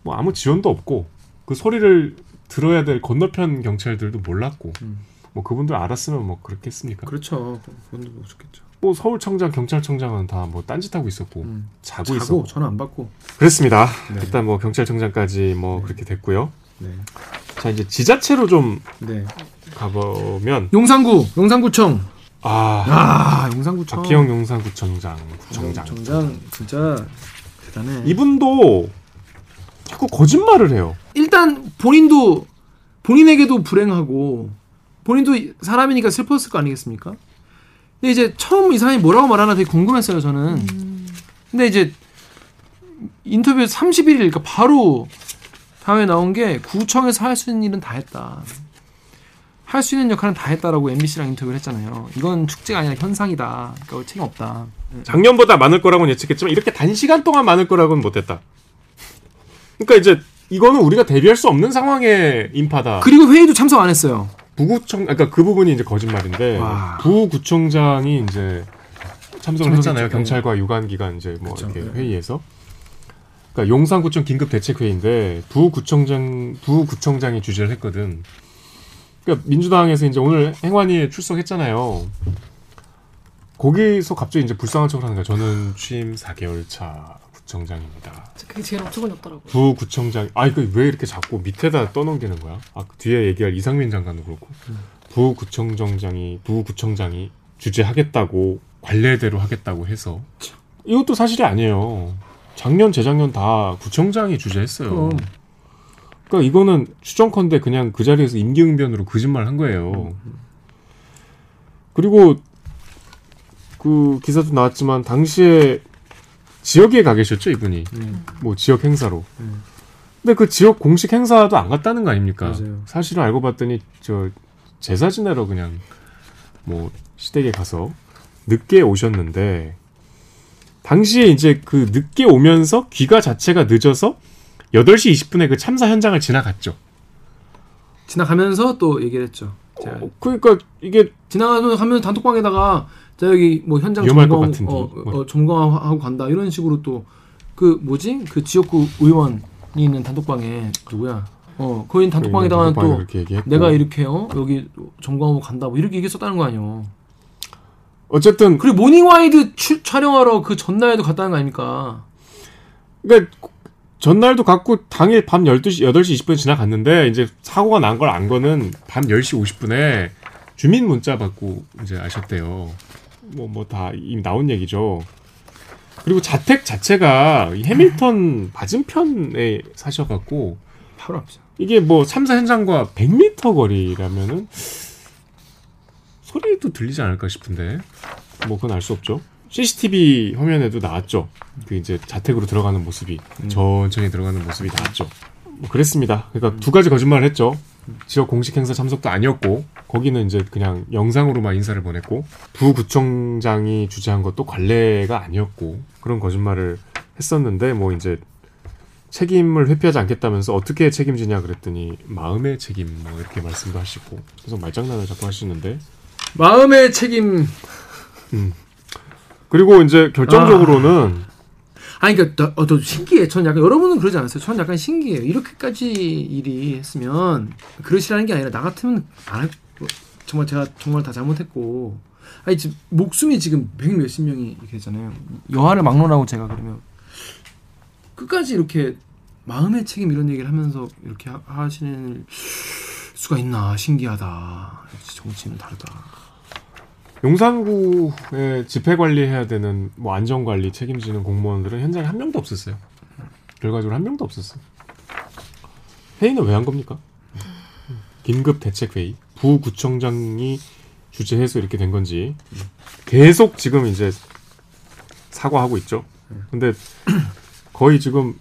뭐 아무 지원도 없고 그 소리를 들어야 될 건너편 경찰들도 몰랐고 음. 뭐 그분들 알았으면 뭐 그렇겠습니까? 그렇죠. 뭐 좋겠죠. 뭐 서울청장 경찰청장은 다 뭐 딴짓하고 있었고 음. 자고 있었고 자고 전화 안 받고. 그랬습니다. 네. 일단 뭐 경찰청장까지 뭐 네. 그렇게 됐고요. 네. 자 이제 지자체로 좀 네. 가보면 용산구, 용산구청. 아 아, 용산구청. 박기영 용산구청장 구청장 정장 진짜 대단해. 이분도 자꾸 거짓말을 해요. 일단 본인도 본인에게도 불행하고 본인도 사람이니까 슬펐을 거 아니겠습니까? 근데 이제 처음 이 사람이 뭐라고 말하나 되게 궁금했어요 저는. 근데 이제 인터뷰 31일 그러니까 바로 다음에 나온 게 구청에서 할 수 있는 일은 다 했다. 할 수 있는 역할은 다 했다라고 MBC랑 인터뷰를 했잖아요. 이건 축제가 아니라 현상이다. 그러니까 책임 없다. 작년보다 많을 거라고는 예측했지만 이렇게 단시간 동안 많을 거라고는 못했다. 그러니까 이제 이거는 우리가 대비할 수 없는 상황의 인파다. 그리고 회의도 참석 안 했어요. 부구청, 그러니까 그 부분이 이제 거짓말인데 와. 부구청장이 이제 참석을. 했잖아요. 경찰과 유관기관 이제 뭐 그쵸. 이렇게 네. 회의에서. 그러니까 용산구청 긴급 대책 회의인데 부구청장 부구청장이 주재를 했거든. 그러니까 민주당에서 이제 오늘 행안위에 출석했잖아요. 거기서 갑자기 이제 불쌍한 척을 하는 거야. 저는 취임 4개월 차 구청장입니다. 그게 제일 어처구니 없더라고요. 부구청장 아 이거 왜 이렇게 자꾸 밑에다 떠넘기는 거야? 아 그 뒤에 얘기할 이상민 장관도 그렇고 부구청장장이 부구청장이 주재하겠다고 관례대로 하겠다고 해서 이것도 사실이 아니에요. 작년 재작년 다 구청장이 주재했어요. 그러니까 이거는 추정컨대 그냥 그 자리에서 임기응변으로 거짓말 한 거예요. 그리고 그 기사도 나왔지만 당시에 지역에 가 계셨죠 이분이. 음. 뭐 지역 행사로. 음. 근데 그 지역 공식 행사도 안 갔다는 거 아닙니까? 맞아요. 사실은 알고 봤더니 저 제사 지내러 그냥 뭐 시댁에 가서 늦게 오셨는데 당시에 이제 그 늦게 오면서 귀가 자체가 늦어서 8시 20분에 그 참사 현장을 지나갔죠. 지나가면서 또 얘기를 했죠. 어, 그러니까 이게 지나가면 단톡방에다가 자 여기 뭐 현장 점검. 어, 뭐. 어, 점검하고 간다 이런 식으로 또 그 뭐지 그 지역구 의원이 있는 단톡방에 누구야? 어 거기 단톡방에다가 단톡방에 또 얘기했고. 내가 이렇게요 여기 점검하고 간다 뭐 이렇게 얘기했었다는 거 아니에요. 어쨌든 그리고 모닝와이드 추- 촬영하러 그 전날에도 갔다는 거 아닙니까? 그러니까 전날도 갔고 당일 밤 12시, 8시 20분 지나갔는데, 이제 사고가 난 걸 안 거는 밤 10시 50분에 주민 문자 받고 이제 아셨대요. 뭐, 뭐 다 이미 나온 얘기죠. 그리고 자택 자체가 이 해밀턴 맞은편에 사셔갖고, 바로 앞이죠. 이게 뭐 3사 현장과 100m 거리라면은 소리도 들리지 않을까 싶은데 뭐 그건 알 수 없죠. CCTV 화면에도 나왔죠. 그 이제 자택으로 들어가는 모습이 천천히 들어가는 모습이 나왔죠. 뭐 그랬습니다. 그러니까 두 가지 거짓말을 했죠. 지역 공식 행사 참석도 아니었고 거기는 이제 그냥 영상으로만 인사를 보냈고 부구청장이 주재한 것도 관례가 아니었고 그런 거짓말을 했었는데 뭐 이제 책임을 회피하지 않겠다면서 어떻게 책임지냐 그랬더니 마음의 책임 뭐 이렇게 말씀도 하시고 그래서 말장난을 자꾸 하시는데. 마음의 책임. 그리고 이제 결정적으로는 아 니 그러니까 더, 어, 더 신기해. 전 약간 여러분은 그러지 않았어요. 전 약간 신기해요. 이렇게까지 일이 했으면 그러시라는 게 아니라 나 같으면 안 할. 뭐, 정말 제가 정말 다 잘못했고. 아니 지금 목숨이 지금 백 몇십 명이 이렇게 되잖아요. 여하를 막론하고 제가 그러면 끝까지 이렇게 마음의 책임 이런 얘기를 하면서 이렇게 하, 하시는 수가 있나 신기하다. 정치는 다르다. 용산구에 집회 관리해야 되는 뭐 안전 관리 책임지는 공무원들은 현장에 한 명도 없었어요. 결과적으로 한 명도 없었어요. 회의는 왜 한 겁니까? 긴급 대책 회의 부구청장이 주재해서 이렇게 된 건지 계속 지금 이제 사과하고 있죠. 근데 거의 지금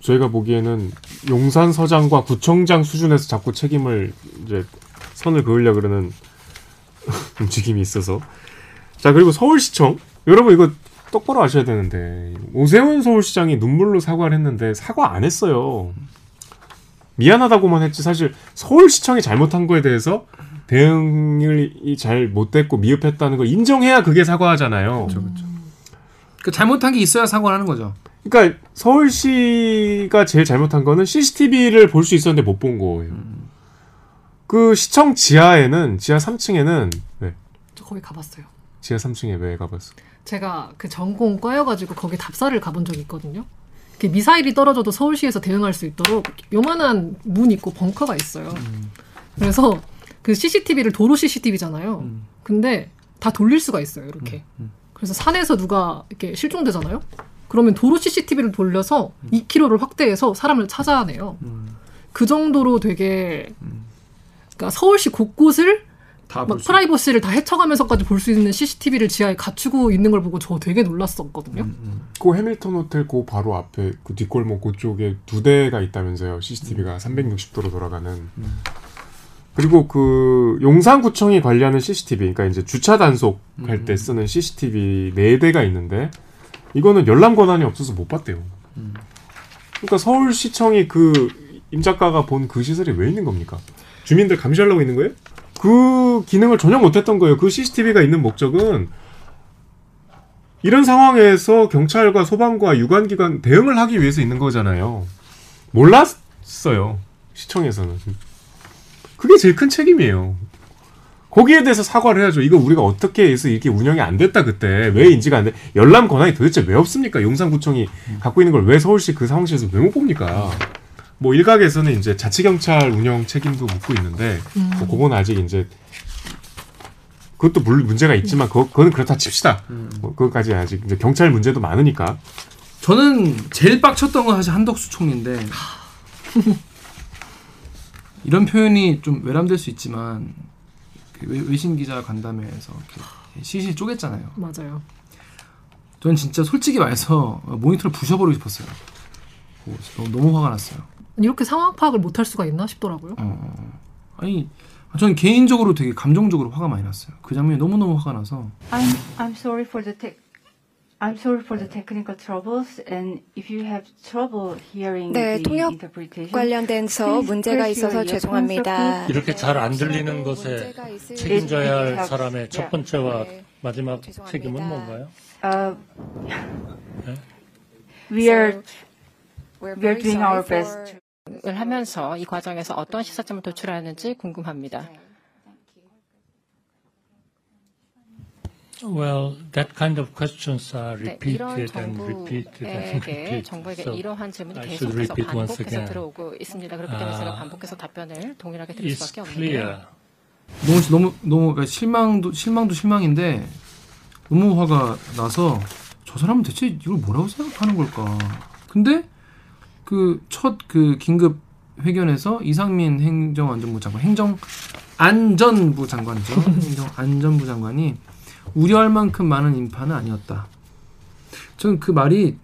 저희가 보기에는 용산 서장과 구청장 수준에서 자꾸 책임을 이제 선을 그으려 그러는 움직임이 있어서. 자 그리고 서울시청. 여러분 이거 똑바로 아셔야 되는데. 오세훈 서울시장이 눈물로 사과를 했는데 사과 안 했어요. 미안하다고만 했지. 사실 서울시청이 잘못한 거에 대해서 대응이 잘 못됐고 미흡했다는 걸 인정해야 그게 사과하잖아요. 그렇죠. 그 잘못한 게 있어야 사과를 하는 거죠. 그러니까 서울시가 제일 잘못한 거는 CCTV를 볼 수 있었는데 못 본 거예요 그 시청 지하에는 지하 3층에는 네, 저 거기 가봤어요. 지하 3층에 왜 가봤어? 제가 그 전공 과여가지고 거기 답사를 가본 적이 있거든요. 그 미사일이 떨어져도 서울시에서 대응할 수 있도록 요만한 문 있고 벙커가 있어요. 그래서 그 CCTV를 도로 CCTV잖아요. 음. 근데 다 돌릴 수가 있어요, 이렇게. 그래서 산에서 누가 이렇게 실종되잖아요. 그러면 도로 CCTV를 돌려서 2km를 확대해서 사람을 찾아내요. 음. 그 정도로 되게 그러니까 서울시 곳곳을 다 막. 프라이버시를 다 헤쳐가면서까지 볼 수 있는 CCTV를 지하에 갖추고 있는 걸 보고 저 되게 놀랐었거든요. 음, 그 해밀턴 호텔 그 바로 앞에 그 뒷골목 그쪽에 두 대가 있다면서요. CCTV가 360도로 돌아가는. 그리고 그 용산구청이 관리하는 CCTV, 그러니까 이제 주차 단속할 때 쓰는 CCTV 네 대가 있는데 이거는 열람 권한이 없어서 못 봤대요. 그러니까 서울시청이 그 임 작가가 본 그 시설이 왜 있는 겁니까? 주민들 감시하려고 있는 거예요? 그 기능을 전혀 못했던 거예요. 그 CCTV가 있는 목적은 이런 상황에서 경찰과 소방과 유관기관 대응을 하기 위해서 있는 거잖아요. 몰랐어요. 시청에서는. 그게 제일 큰 책임이에요. 거기에 대해서 사과를 해야죠. 이거 우리가 어떻게 해서 이렇게 운영이 안 됐다 그때 왜 인지가 안 돼? 열람 권한이 도대체 왜 없습니까? 용산구청이 갖고 있는 걸 왜 서울시 그 상황실에서 왜 못 봅니까? 뭐 일각에서는 이제 자치경찰 운영 책임도 묻고 있는데 뭐 그건 아직 이제 그것도 물 문제가 있지만 그거, 그거는 그렇다 칩시다. 뭐 그것까지 아직 이제 경찰 문제도 많으니까. 저는 제일 빡쳤던 건 사실 한덕수 총리인데 이런 표현이 좀 외람될 수 있지만 그 외- 외신 기자 간담회에서 이렇게 시시 쪼갰잖아요. 맞아요. 전 진짜 솔직히 말해서 모니터를 부셔버리고 싶었어요. 너무, 너무 화가 났어요. 이렇게 상황 파악을 못할 수가 있나 싶더라고요. 어, 아니 저는 개인적으로 되게 감정적으로 화가 많이 났어요. 그 장면이 너무 너무 화가 나서 I'm I'm sorry for the tech. I'm sorry for the technical troubles, and if you have trouble hearing 네, the 통역 interpretation, 관련된서 please 문제가 있어서 죄송합니다. 이렇게 잘 안 들리는 것에 책임져야 할 네. 사람의 첫 번째와 네. 마지막 죄송합니다. 책임은 뭔가요? Uh, 네? we are we are doing our best. 을 하면서 이 과정에서 어떤 시사점을 도출하는지 궁금합니다. Well, that kind of questions are 네, 이런 repeated and repeated and 정부에게 repeated. 정부에게 So 이러한 질문이 계속해서 repeat once 반복해서 again. 들어오고 있습니다. 그렇기 때문에 제가 아, 반복해서 답변을 동일하게 드릴 it's 수밖에 없는데요. clear 너무 너무 너무 그러니까 실망도 실망도 실망인데 너무 화가 나서 저 사람은 대체 이걸 뭐라고 생각하는 걸까? 근데 그 첫 그 긴급 회견에서 이상민 행정안전부 장관 행정 안전부 장관이죠. 행정 안전부 장관이 우려할 만큼 많은 인파는 아니었다. 저는 그 말이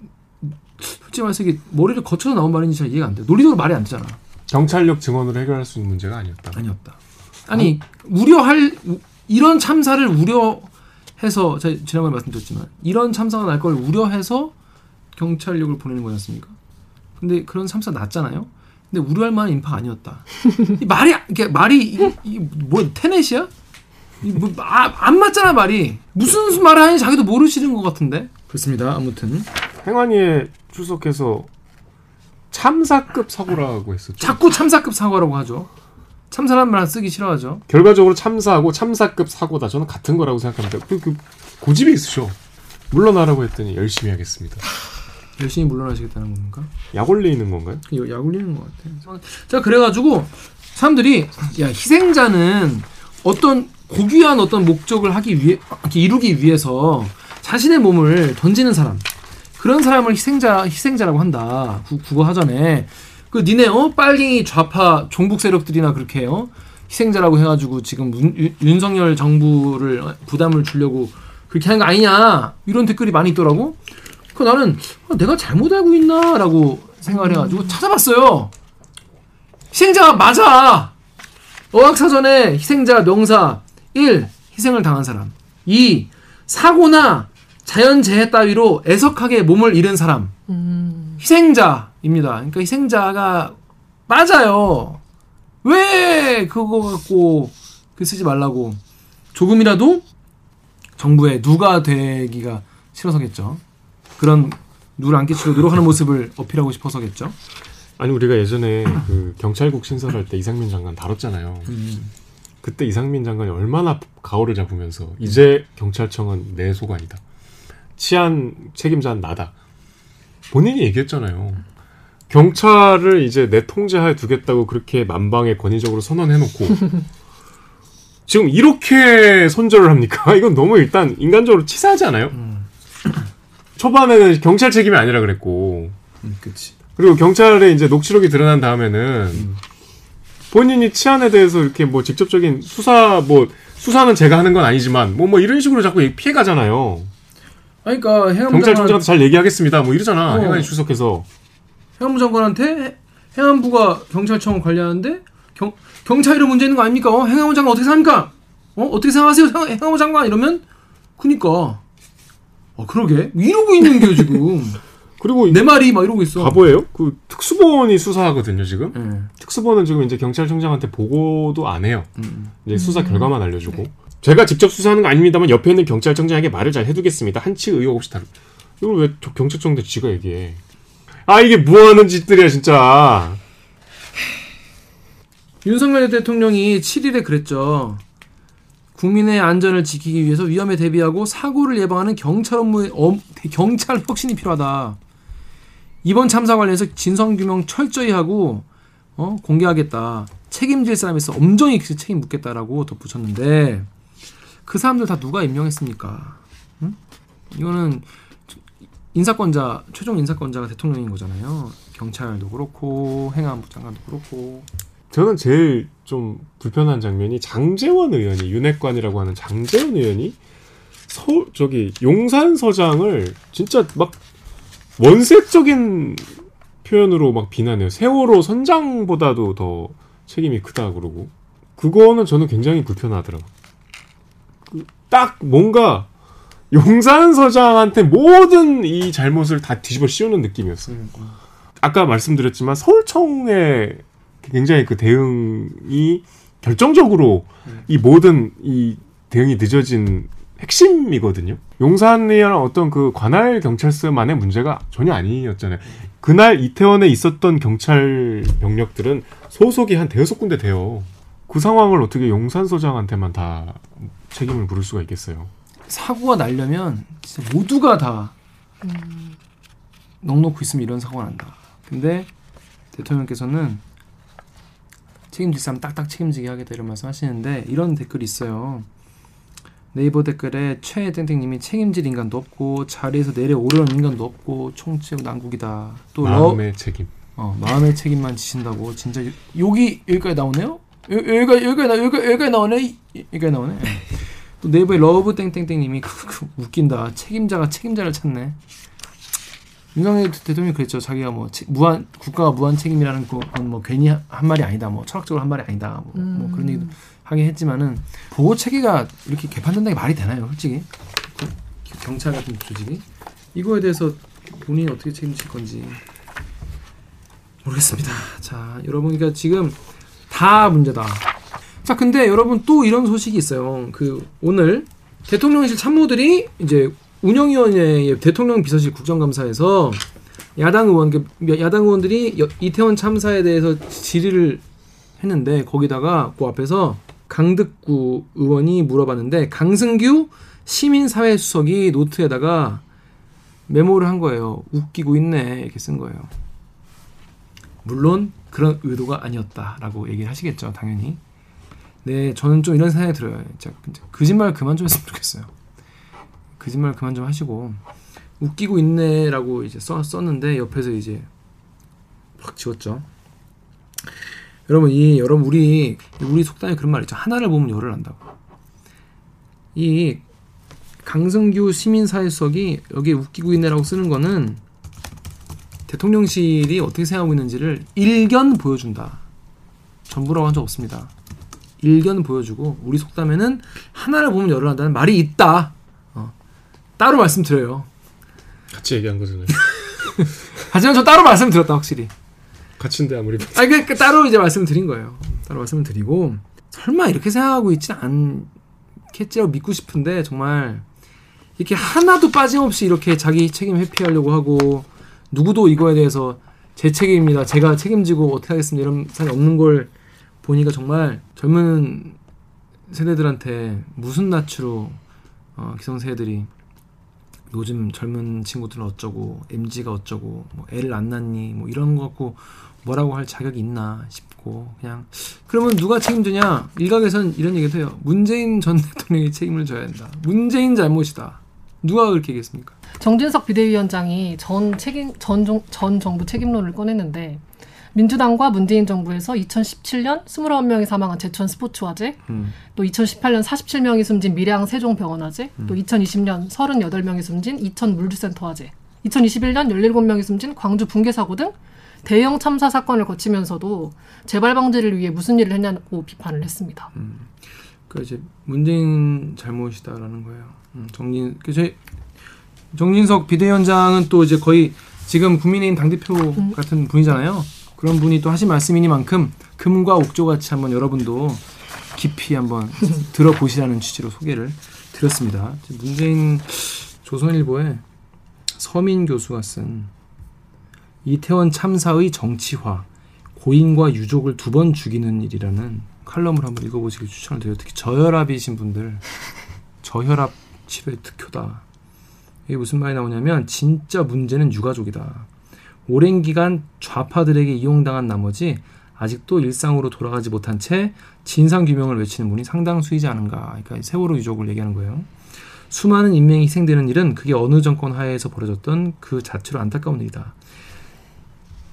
솔직히 말해서 이게 머리를 거쳐서 나온 말인지 잘 이해가 안 돼요. 논리적으로 말이 안 되잖아. 경찰력 증언으로 해결할 수 있는 문제가 아니었다. 아니었다. 아니 우려할 우- 이런 참사를 우려해서 제가 지난번에 말씀드렸지만 이런 참사가 날 걸 우려해서 경찰력을 보내는 거지 않습니까? 근데 그런 참사 났잖아요. 근데 우려할 만한 인파가 아니었다. 이 말이 이게 말이 이게, 이게 뭐 테넷이야? 뭐, 아, 안 맞잖아 말이. 무슨 말을 하는지 자기도 모르시는 것 같은데. 그렇습니다. 아무튼 행안위에 출석해서 참사급 사고라고 했었죠. 자꾸 참사급 사고라고 하죠. 참사란 말 쓰기 싫어하죠. 결과적으로 참사하고 참사급 사고다. 저는 같은 거라고 생각합니다. 그, 그 고집이 있으셔. 물러나라고 했더니 열심히 하겠습니다. 열심히 물러나시겠다는 건가? 약 올리는 건가요? 약 올리는 것 같아. 자, 그래가지고 사람들이 야 희생자는 어떤 고귀한 어떤 목적을 하기 위해 이루기 위해서 자신의 몸을 던지는 사람 그런 사람을 희생자 희생자라고 한다. 구, 국어 하전에 그 니네 어 빨갱이 좌파 종북 세력들이나 그렇게 어 희생자라고 해가지고 지금 문- 윤- 윤석열 정부를 어, 부담을 주려고 그렇게 하는 거 아니냐 이런 댓글이 많이 있더라고. 그 나는 아, 내가 잘못 알고 있나라고 생각을 해가지고 찾아봤어요. 희생자가 맞아. 어학사전에 희생자 명사 1. 희생을 당한 사람 2. 사고나 자연재해 따위로 애석하게 몸을 잃은 사람 희생자입니다. 그러니까 희생자가 맞아요. 왜 그거 갖고 그 쓰지 말라고 조금이라도 정부에 누가 되기가 싫어서겠죠. 그런 누를 안 끼치고 노력하는 모습을 어필하고 싶어서겠죠. 아니 우리가 예전에 그 경찰국 신설할 때 이상민 장관 다뤘잖아요. 그때 이상민 장관이 얼마나 가오를 잡으면서 이제 경찰청은 내 소관이다. 치안 책임자는 나다. 본인이 얘기했잖아요. 경찰을 이제 내 통제하에 두겠다고 그렇게 만방에 권위적으로 선언해놓고 지금 이렇게 손절을 합니까? 이건 너무 일단 인간적으로 치사하지 않아요? 초반에는 경찰 책임이 아니라 그랬고 음, 그치. 그리고 경찰에 이제 녹취록이 드러난 다음에는 본인이 치안에 대해서 이렇게 뭐 직접적인 수사 뭐 수사는 제가 하는 건 아니지만 뭐뭐 이런 식으로 자꾸 피해 가잖아요. 아니, 그러니까 해양부 경찰청장한테 잘 얘기하겠습니다. 뭐 이러잖아. 어. 행안위 출석해서 해양부 장관한테 해- 해양부가 경찰청을 관리하는데 경, 경찰이 문제 있는 거 아닙니까? 어? 해양부 장관 어떻게 생각합니까? 어? 어떻게 생각하세요? 해- 해양부 장관 이러면 그니까 어 그러게 이러고 있는 게 지금 그리고 내 말이 막 이러고 있어. 바보예요? 그 특수본이 수사하거든요 지금. 예. 특수본은 지금 이제 경찰청장한테 보고도 안 해요. 음. 이제 수사 결과만 알려주고. 제가 직접 수사하는 거 아닙니다만 옆에 있는 경찰청장에게 말을 잘 해두겠습니다. 한치 의혹 없이 다루. 이걸 왜 저- 경찰청장 지가 얘기해? 아 이게 뭐하는 짓들이야 진짜. 윤석열 대통령이 7일에 그랬죠. 국민의 안전을 지키기 위해서 위험에 대비하고 사고를 예방하는 경찰 업무에 엄- 경찰 혁신이 필요하다. 이번 참사 관련해서 진상 규명 철저히 하고 어, 공개하겠다. 책임질 사람이 있어 엄정히 그 책임 묻겠다라고 덧붙였는데 그 사람들 다 누가 임명했습니까? 응? 이거는 인사권자 최종 인사권자가 대통령인 거잖아요. 경찰도 그렇고 행안부 장관도 그렇고 저는 제일 좀 불편한 장면이 장재원 의원이 윤핵관이라고 하는 장재원 의원이 서 저기 용산 서장을 진짜 막 원색적인 표현으로 막 비난해요. 세월호 선장보다도 더 책임이 크다 그러고 그거는 저는 굉장히 불편하더라고. 그딱 뭔가 용산 서장한테 모든 이 잘못을 다 뒤집어 씌우는 느낌이었어요. 아까 말씀드렸지만 서울청의 굉장히 그 대응이 결정적으로 이 모든 이 대응이 늦어진 핵심이거든요. 용산이라는 어떤 그 관할 경찰서만의 문제가 전혀 아니었잖아요. 그날 이태원에 있었던 경찰 병력들은 소속이 한 대여섯 군데 돼요. 그 상황을 어떻게 용산서장한테만 다 책임을 물을 수가 있겠어요. 사고가 나려면 진짜 모두가 다 넋 놓고 있으면 이런 사고가 난다. 근데 대통령께서는 책임질 사람 딱딱 책임지게 하겠다 이런 말씀 하시는데 이런 댓글이 있어요. 네이버 댓글에 최땡땡님이 책임질 인간도 없고 자리에서 내려오려는 인간도 없고 총체적 난국이다. 또 러, 마음의 책임. 어, 마음의 책임만 지신다고 진짜 요- 여기 여기까지 나오네요. 여, 여기가 여기까지 나 여기 여기까지 나오네. 이- 여기까지 나오네. 예. 또 네이버에 러브 땡땡땡님이 웃긴다. 책임자가 책임자를 찾네. 윤석열 대통령이 그랬죠. 자기가 뭐 체- 무한 국가가 무한 책임이라는 거- 그건 뭐 괜히 하- 한 말이 아니다. 뭐 철학적으로 한 말이 아니다. 뭐, 뭐 그런 얘기도 하긴 했지만은 보호 체계가 이렇게 개판된다는 게 말이 되나요, 솔직히? 그 경찰 같은 조직이 이거에 대해서 본인이 어떻게 책임질 건지 모르겠습니다. 자, 여러분, 그러니까 지금 다 문제다. 자, 근데 여러분 또 이런 소식이 있어요. 그 오늘 대통령실 참모들이 이제 운영위원회의 대통령 비서실 국정감사에서 야당 의원, 그 야당 의원들이 여- 이태원 참사에 대해서 질의를 했는데 거기다가 그 앞에서 강득구 의원이 물어봤는데 강승규 시민사회 수석이 노트에다가 메모를 한 거예요. 웃기고 있네 이렇게 쓴 거예요. 물론 그런 의도가 아니었다라고 얘기를 하시겠죠, 당연히. 네, 저는 좀 이런 생각이 들어요. 진짜 진짜 거짓말 그만 좀 했으면 좋겠어요. 거짓말 그만 좀 하시고 웃기고 있네라고 이제 써, 썼는데 옆에서 이제 확 지웠죠. 여러분 이 여러분 우리 우리 속담에 그런 말 있죠. 하나를 보면 열을 난다고. 이 강승규 시민사회수석이 여기 웃기고 있네라고 쓰는 거는 대통령실이 어떻게 생각하고 있는지를 일견 보여준다. 전부라고 한 적 없습니다. 일견 보여주고 우리 속담에는 하나를 보면 열을 난다는 말이 있다. 어. 따로 말씀드려요. 같이 얘기한 거잖아요. 하지만 저 따로 말씀드렸다 확실히. 같이인데 아무리 아니 그, 그 따로 이제 말씀드린 거예요. 따로 말씀을 드리고 설마 이렇게 생각하고 있지 않겠지라고 믿고 싶은데 정말 이렇게 하나도 빠짐없이 이렇게 자기 책임 회피하려고 하고 누구도 이거에 대해서 제 책임입니다. 제가 책임지고 어떻게 하겠습니다. 이런 사람이 없는 걸 보니까 정말 젊은 세대들한테 무슨 낯으로 어, 기성세대들이 요즘 젊은 친구들은 어쩌고 MZ가 어쩌고 뭐 애를 안 낳니 뭐 이런 거 갖고 뭐라고 할 자격이 있나 싶고 그냥 그러면 누가 책임지냐? 일각에서는 이런 얘기도 해요. 문재인 전 대통령이 책임을 져야 한다. 문재인 잘못이다. 누가 그렇게 얘기했습니까? 정진석 비대위원장이 전 책임 전, 정, 전 정부 책임론을 꺼냈는데 민주당과 문재인 정부에서 2017년 29명이 사망한 제천 스포츠 화재, 음. 또 2018년 47명이 숨진 밀양 세종병원 화재, 또 2020년 38명이 숨진 이천 물류센터 화재, 2021년 17명이 숨진 광주 붕괴 사고 등 대형 참사 사건을 거치면서도 재발 방지를 위해 무슨 일을 했냐고 비판을 했습니다. 그 이제 문재인 잘못이다라는 거예요 음, 정진 그 저희 정진석 비대위원장은 또 이제 거의 지금 국민의힘 당대표 같은 분이잖아요. 그런 분이 또 하신 말씀이니만큼 금과 옥조 같이 한번 여러분도 깊이 한번 들어보시라는 취지로 소개를 드렸습니다. 문재인 조선일보에 서민 교수가 쓴 이태원 참사의 정치화 고인과 유족을 두 번 죽이는 일이라는 칼럼을 한번 읽어보시길 추천을 드려요. 특히 저혈압이신 분들 저혈압 치료에 특효다. 이게 무슨 말이 나오냐면 진짜 문제는 유가족이다. 오랜 기간 좌파들에게 이용당한 나머지 아직도 일상으로 돌아가지 못한 채 진상 규명을 외치는 분이 상당수이지 않은가. 그러니까 세월호 유족을 얘기하는 거예요. 수많은 인명이 희생되는 일은 그게 어느 정권 하에서 벌어졌던 그 자체로 안타까운 일이다.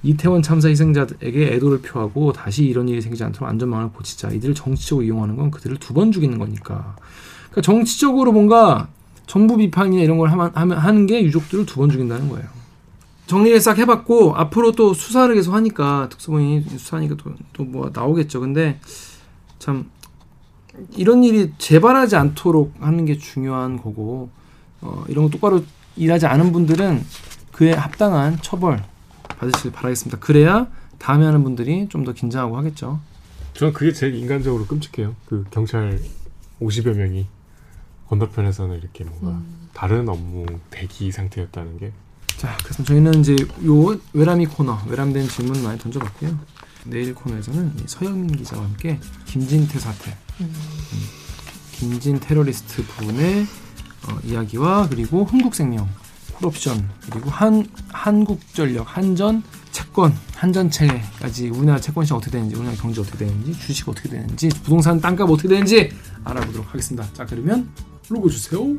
이태원 참사 희생자에게 애도를 표하고 다시 이런 일이 생기지 않도록 안전망을 고치자. 이들을 정치적으로 이용하는 건 그들을 두 번 죽이는 거니까. 그러니까 정치적으로 뭔가 정부 비판이나 이런 걸 하면, 하는 게 유족들을 두 번 죽인다는 거예요. 정리를 싹 해봤고 앞으로 또 수사를 계속 하니까 특수본이 수사하니까 또또뭐 나오겠죠. 근데 참 이런 일이 재발하지 않도록 하는 게 중요한 거고 어, 이런 거 똑바로 일하지 않은 분들은 그에 합당한 처벌 받으시길 바라겠습니다. 그래야 다음에 하는 분들이 좀 더 긴장하고 하겠죠. 저는 그게 제일 인간적으로 끔찍해요. 그 경찰 50여 명이 건너편에서는 이렇게 뭔가 다른 업무 대기 상태였다는 게 자, 그래서 저희는 이제 요 외람이 코너, 외람된 질문 많이 던져봤고요. 내일 코너에서는 이 서영민 기자와 함께 김진태 사태, 음, 김진 테러리스트 부분의 어, 이야기와 그리고 흥국생명, 콜옵션 그리고 한 한국전력, 한전, 채권, 한전채까지 우리나라 채권 시장 어떻게 되는지, 우리나라 경제 어떻게 되는지, 주식 어떻게 되는지, 부동산 땅값 어떻게 되는지 알아보도록 하겠습니다. 자 그러면 로고 주세요.